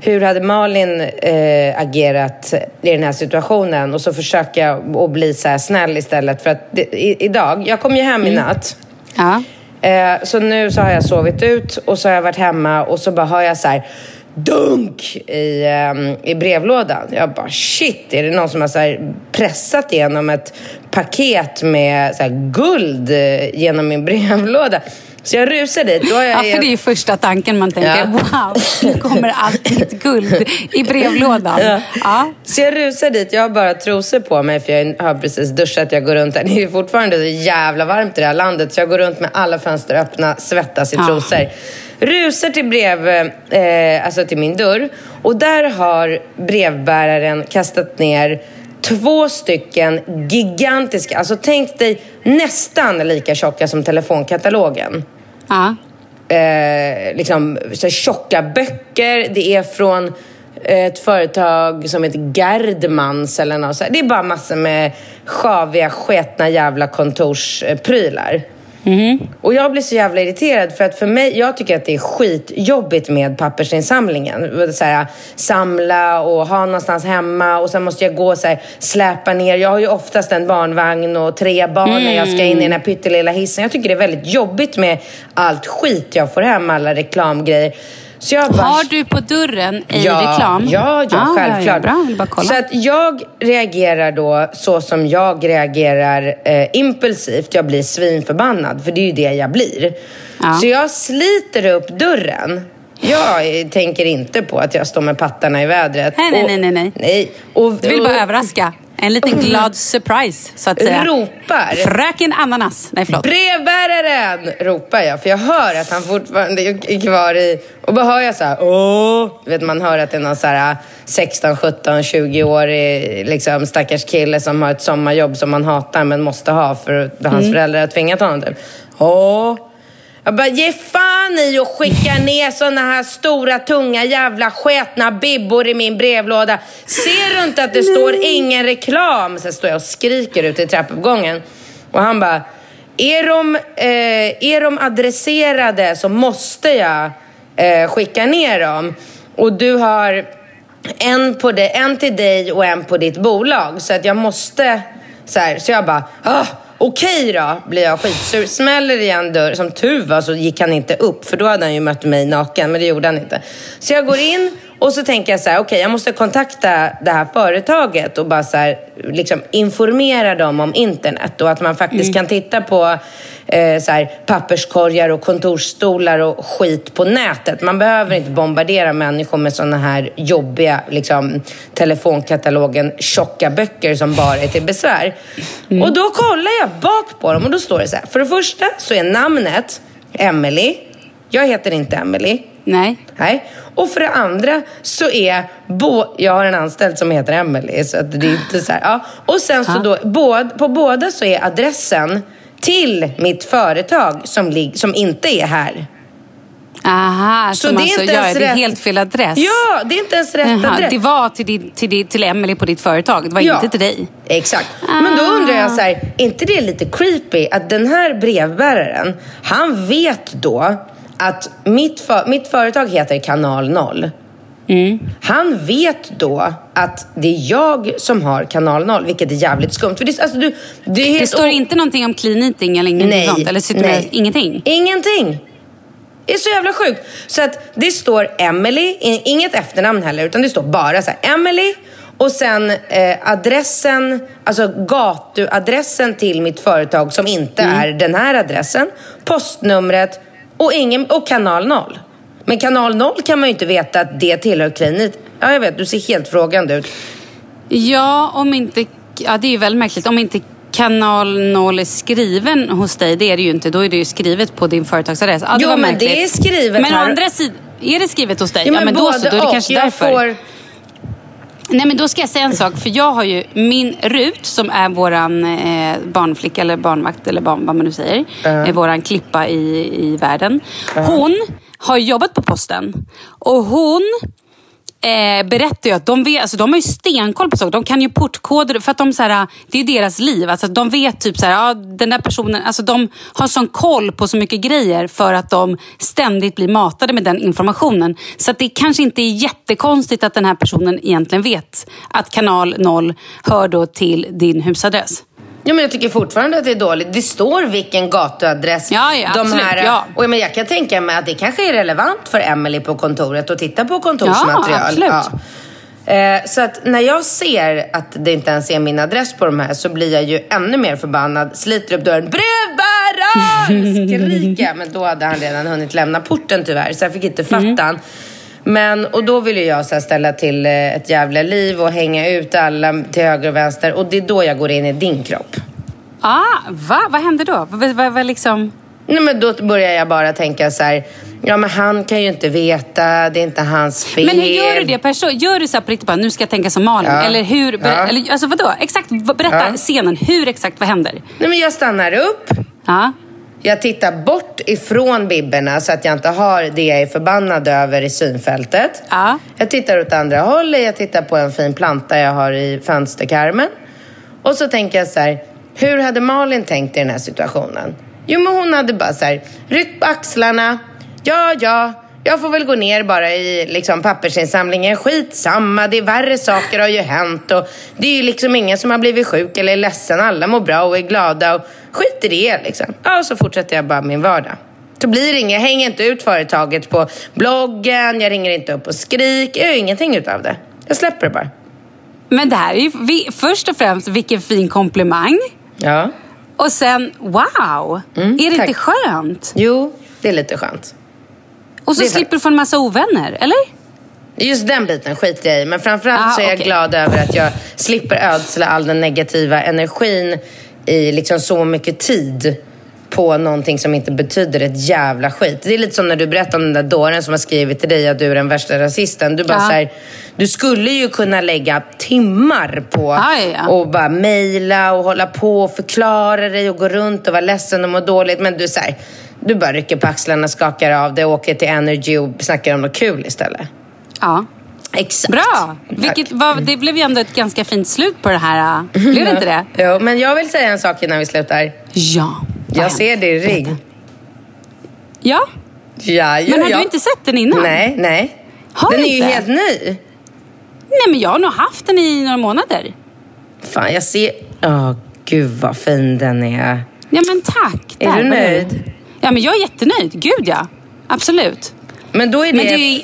Hur hade Malin eh, agerat i den här situationen? Och så försöka jag att bli så snäll istället. För att det, i, idag, jag kom ju hem i natt. Ja. Eh, så nu så har jag sovit ut och så har jag varit hemma och så bara hör jag så här dunk i, ehm, i brevlådan. Jag bara shit, är det någon som har så pressat igenom ett paket med så guld eh, genom min brevlåda? Så jag rusar dit. Då jag Ja, för det är ju första tanken man tänker. Ja. Wow, nu kommer allt mitt guld i brevlådan. Ja. Ja. Så jag rusar dit. Jag har bara trosor på mig för jag har precis duschat. Jag går runt där. Det är fortfarande så jävla varmt i det här landet. Så jag går runt med alla fönster öppna, svettas i Ja. trosor. Rusar till brev, eh, alltså till min dörr. Och där har brevbäraren kastat ner två stycken gigantiska, alltså tänk dig nästan lika tjocka som telefonkatalogen Ja. eh, liksom, så tjocka böcker. Det är från ett företag som heter Gerdmans eller något. Så. Det är bara massor med sjaviga, sketna jävla kontorsprylar. Mm-hmm. Och jag blir så jävla irriterad för att för mig, jag tycker att det är skitjobbigt med pappersinsamlingen. Så här, samla och ha någonstans hemma och sen måste jag gå och så här, släpa ner. Jag har ju oftast en barnvagn och tre barn när jag ska in i den här pyttelilla hissen. Jag tycker det är väldigt jobbigt med allt skit jag får hem, alla reklamgrejer. Så jag bara, Har du på dörren i reklam? Ja, ja, Ah, självklart. Ja, bra, vill bara kolla. Så att jag reagerar då så som jag reagerar eh, impulsivt. Jag blir svinförbannad, för det är ju det jag blir. Ja. Så jag sliter upp dörren. Jag tänker inte på att jag står med pattarna i vädret. Nej, nej, nej, nej, nej. nej. Och, Du vill bara överraska. En liten glad surprise, så att säga. Ropar. Fröken Ananas. Nej, förlåt. Brevbäraren! ropar jag, för jag hör att han fortfarande är kvar i... Och bara hör jag så här, åh! Vet, man hör att det är någon så här 16, 17, 20-årig liksom, stackars kille som har ett sommarjobb som man hatar men måste ha för att hans föräldrar har tvingat honom till. Åh! Jag bara, ge fan i och skicka ner såna här stora, tunga, jävla sketna bibbor i min brevlåda. Ser du inte att det står ingen reklam? Så står jag och skriker ute i trappuppgången. Och han bara, är de, eh, är de adresserade så måste jag eh, skicka ner dem. Och du har en, på det, en till dig och en på ditt bolag. Så att jag måste... Så, här, så jag bara, ah, okej då, blir jag skitsur. Smäller igen dörr. Som tur var så gick han inte upp, för då hade han ju mött mig naken, men det gjorde han inte. Så jag går in och så tänker jag så här, okej, jag måste kontakta det här företaget och bara så här, liksom informera dem om internet och att man faktiskt kan titta på eh, så här, papperskorgar och kontorsstolar och skit på nätet. Man behöver inte bombardera människor med såna här jobbiga liksom, telefonkatalogen tjocka böcker som bara är till besvär. Och då kollar jag bak på dem och då står det så här. För det första så är namnet Emily. Jag heter inte Emily. Nej. Nej. Och för det andra så är... Bo, jag har en anställd som heter Emily så att det är inte så här, ja. Och sen så då, båd, på båda så är adressen till mitt företag som, lig, som inte är här. Aha, Så som det är alltså inte gör ens det är rätt. helt fel adress. Ja, det är inte ens rätt Jaha, adress. det var till, din, till, din, till Emily på ditt företag, det var Ja. inte till dig. Exakt. Men då undrar jag så här, är inte det lite creepy att den här brevbäraren, han vet då att mitt, för, mitt företag heter Kanal 0. Han vet då att det är jag som har Kanal 0, vilket är jävligt skumt. För det, alltså, du, det, Det står o- inte någonting om clean eating eller ingenting Nej, sånt? Eller sitter nej. ingenting? Ingenting. Det är så jävla sjukt. Så att det står Emily, inget efternamn heller, utan det står bara så här, Emily och sen eh, adressen, alltså gatuadressen till mitt företag som inte Mm. är den här adressen, postnumret och, ingen, och kanal 0. Men kanal 0 kan man ju inte veta att det tillhör klinik. Ja, jag vet, du ser helt frågande ut. Ja, om inte... Ja, det är ju väldigt märkligt. Om inte kanal 0 är skriven hos dig, det är det ju inte. Då är det ju skrivet på din företagsadress. Ja, Jo, men märkligt. det är skrivet Men å här. andra sidan, är det skrivet hos dig? Ja, Ja, men, då så, då är det och. kanske därför. Får... Nej men då ska jag säga en sak, för jag har ju min Rut som är våran eh, barnflicka eller barnvakt eller barn, vad man nu säger. Eh, våran klippa i, i världen. Hon har jobbat på posten och hon eh, berättar ju att de, vet, alltså, de har ju stenkoll på saker. De kan ju portkoder för att de så här, det är deras liv. Alltså, de vet typ så här, ja, den där personen, alltså, de har sån koll på så mycket grejer för att de ständigt blir matade med den informationen. Så att det kanske inte är jättekonstigt att den här personen egentligen vet att kanal 0 hör då till din husadress. Ja, men jag tycker fortfarande att det är dåligt. Det står vilken gatuadress Ja, ja, de absolut, här... ja. Och, men jag kan tänka mig att det kanske är relevant för Emily på kontoret att titta på kontorsmaterial. Ja, absolut. Eh, så att när jag ser att det inte ens är min adress på de här så blir jag ju ännu mer förbannad. Sliter upp dörren. Brevbäraren! Skriker. Men då hade han redan hunnit lämna porten tyvärr. Så jag fick inte fatta Mm. Men, och då ville jag så ställa till eh, ett jävla liv och hänga ut alla till höger och vänster. Och det är då jag går in i din kropp. Ah, va? Vad hände då? Vad, vad, vad liksom... Nej, men då börjar jag bara tänka så här, ja men han kan ju inte veta, det är inte hans fel. Men hur gör du det? Perso- gör du så här på riktigt bara, nu ska jag tänka som Malin? Ja. Eller hur? Ja. Eller, alltså vadå? Exakt, berätta Ja. scenen. Hur exakt, vad händer? Nej men jag stannar upp, Ja. Jag tittar bort ifrån bibberna så att jag inte har det jag är förbannad över i synfältet. Ja. Jag tittar åt andra hållet, jag tittar på en fin planta jag har i fönsterkarmen. Och så tänker jag så här, hur hade Malin tänkt i den här situationen? Jo men hon hade bara så här, ryckt på axlarna, ja ja, jag får väl gå ner bara i liksom, pappersinsamlingen. Skitsamma, det är värre saker har ju hänt. Och det är ju liksom ingen som har blivit sjuk eller är ledsen. Alla mår bra och är glada. Och skit i det liksom. Ja, och så fortsätter jag bara min vardag. Så blir det inget, jag hänger inte ut företaget på bloggen, jag ringer inte upp och skrik. Jag gör ingenting utav det. Jag släpper det bara. Men det här är ju vi, först och främst vilken fin komplimang. Ja. Och sen, wow! är det inte Mm, tack. skönt? Jo, det är lite skönt. Och så är slipper du få en massa ovänner, eller? Just den biten skiter jag i. Men framförallt Ah, så är jag okej. glad över att jag slipper ödsla all den negativa energin i liksom så mycket tid på någonting som inte betyder ett jävla skit. Det är lite som när du berättade om den där dåren som har skrivit till dig att du är den värsta rasisten. Du bara Ja. så här, du skulle ju kunna lägga timmar på Ja, ja, och bara mejla och hålla på och förklara dig och gå runt och vara ledsen och må dåligt. Men du så här, du bara rycker på axlarna, skakar av det, åker till Energy och snackar om något kul istället. Ja. Exakt. Bra! Vilket, var, det blev ju ändå ett ganska fint slut på det här. äh. Blev det inte det? Jo, men jag vill säga en sak innan vi slutar. Ja. Jag ser din ring. Ja, Ja, ja, men har ja. du inte sett den innan? Nej, nej. Har den är ju helt ny. Nej, men jag har nog haft den i några månader. Fan, jag ser... Åh, gud vad fin den är. Ja, men tack. Är Där du nöjd? Ja, men jag är jättenöjd. Gud, ja. Absolut. Men då är det... Det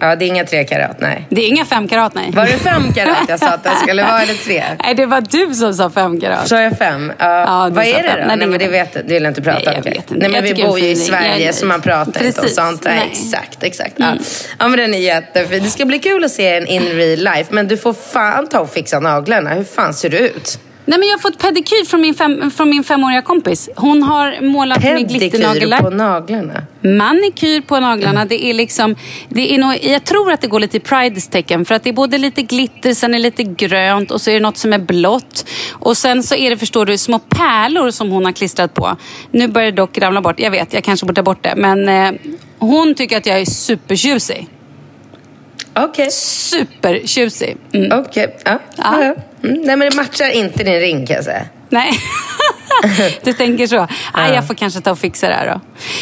Ja, det är inga tre karat, nej. Det är inga fem karat, nej. Var det fem karat jag sa att det skulle vara, eller tre? Nej, det var du som sa fem karat. Sa jag fem? Ja. Ja, du Vad är det fem. då? Nej, Nej, men det, vet, det vill jag inte prata Nej, om. jag vet inte. Nej, men vi bor ju i Sverige så man pratar inte om Precis. sånt. Nej. Nej. Mm. Exakt, exakt. Ja. ja, men den är jättefin. Det ska bli kul att se den in real life. Men du får fan ta och fixa naglarna. Hur fan ser du ut? Nej, men jag har fått pedikyr från min, fem, från min femåriga kompis. Hon har målat med Pedikyr på naglarna. Manikyr på naglarna. Det är liksom, det är nog, jag tror att det går lite i Prides tecken. För att det är både lite glitter, sen är det lite grönt och så är det något som är blått. Och sen så är det, förstår du, små pärlor som hon har klistrat på. Nu börjar det dock ramla bort. Jag vet, jag kanske borde ta bort det. Men eh, hon tycker att jag är supertjusig. Okej. Supertjusig. Mm. Okej. Ja. Ja. Ja. Mm. Nej, men det matchar inte din ring kan jag säga. Nej, du tänker så. Ah, jag får kanske ta och fixa det här då.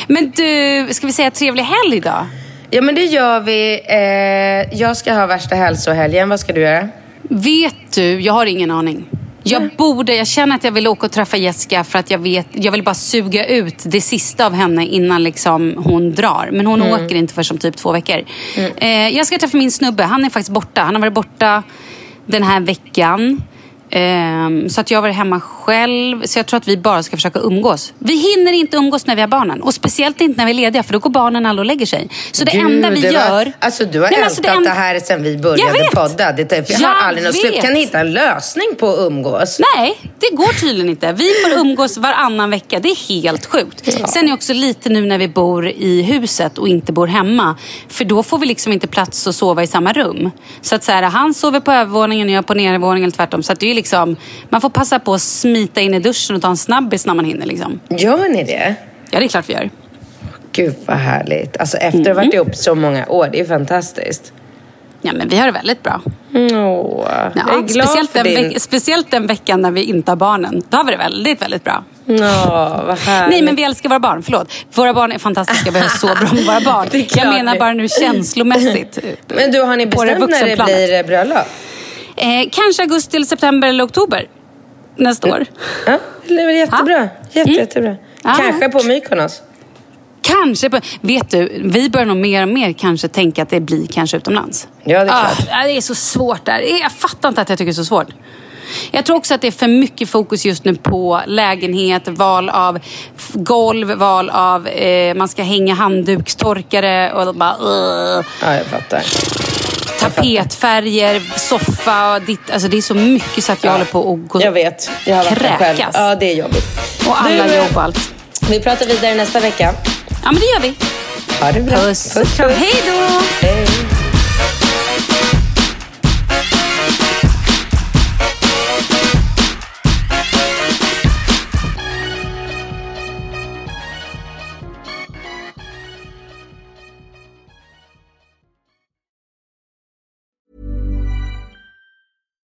Men du, ska vi säga trevlig helg då? Ja, men det gör vi. Eh, jag ska ha värsta hälsohelgen. Vad ska du göra? Vet du, jag har ingen aning. Jag borde, jag känner att jag vill åka och träffa Jessica för att jag vet, jag vill bara suga ut det sista av henne innan liksom hon drar. Men hon åker inte för som typ två veckor. Eh, jag ska träffa min snubbe, han är faktiskt borta. Han har varit borta den här veckan. Ehm, så att jag varit hemma själv. Så jag tror att vi bara ska försöka umgås. Vi hinner inte umgås när vi har barnen. Och speciellt inte när vi är lediga för då går barnen alla och lägger sig. Så det enda vi det var- gör... Alltså du har Nej, ältat alltså, det, en- här sedan vi Jag började podda. Det, jag Jag har aldrig något slut. Kan ni hitta en lösning på att umgås? Nej, det går tydligen inte. Vi får umgås varannan vecka. Det är helt sjukt. Sen är det också lite nu när vi bor i huset och inte bor hemma. För då får vi liksom inte plats att sova i samma rum. Så att så här, han sover på övervåningen och jag på nedervåningen eller tvärtom. Så att det är liksom, man får passa på att smita in i duschen och ta en snabbis när man hinner. Liksom. Gör ni det? Ja, det är klart vi gör. Gud vad härligt. Alltså efter att ha varit ihop så många år, det är fantastiskt. Ja, men vi har det väldigt bra. Åh, Ja, jag är glad speciellt, för den din... speciellt den veckan när vi inte har barnen. Då har vi det väldigt, väldigt bra. Åh, vad härligt. Nej, men vi älskar våra barn. Förlåt. Våra barn är fantastiska. Vi har så bra med våra barn. Jag menar bara nu känslomässigt. Men du, har ni bestämt när det blir eh, bröllop? Eh, kanske augusti, eller september eller oktober nästa år. Ja, det är väl jättebra. Jätte, jättebra. Ja. Kanske på Mykonos. Kanske. På, vet du, vi börjar nog mer och mer kanske tänka att det blir kanske utomlands. Ja, det är Ah, klart. ja, det är så svårt där. Jag fattar inte att jag tycker det är så svårt. Jag tror också att det är för mycket fokus just nu på lägenhet, val av golv, val av eh, man ska hänga handdukstorkare och bara uh, Ja, jag fattar. Tapetfärger, soffa. Ditt, alltså det är så mycket så att jag håller på att gå Jag vet. Jag har där själv. kräkas. Ja, det är jobbigt. Och alla Du, eh, jobb och allt. Vi pratar vidare nästa vecka. Ja men det gör vi. Ha det bra. Puss och kram. Hej då!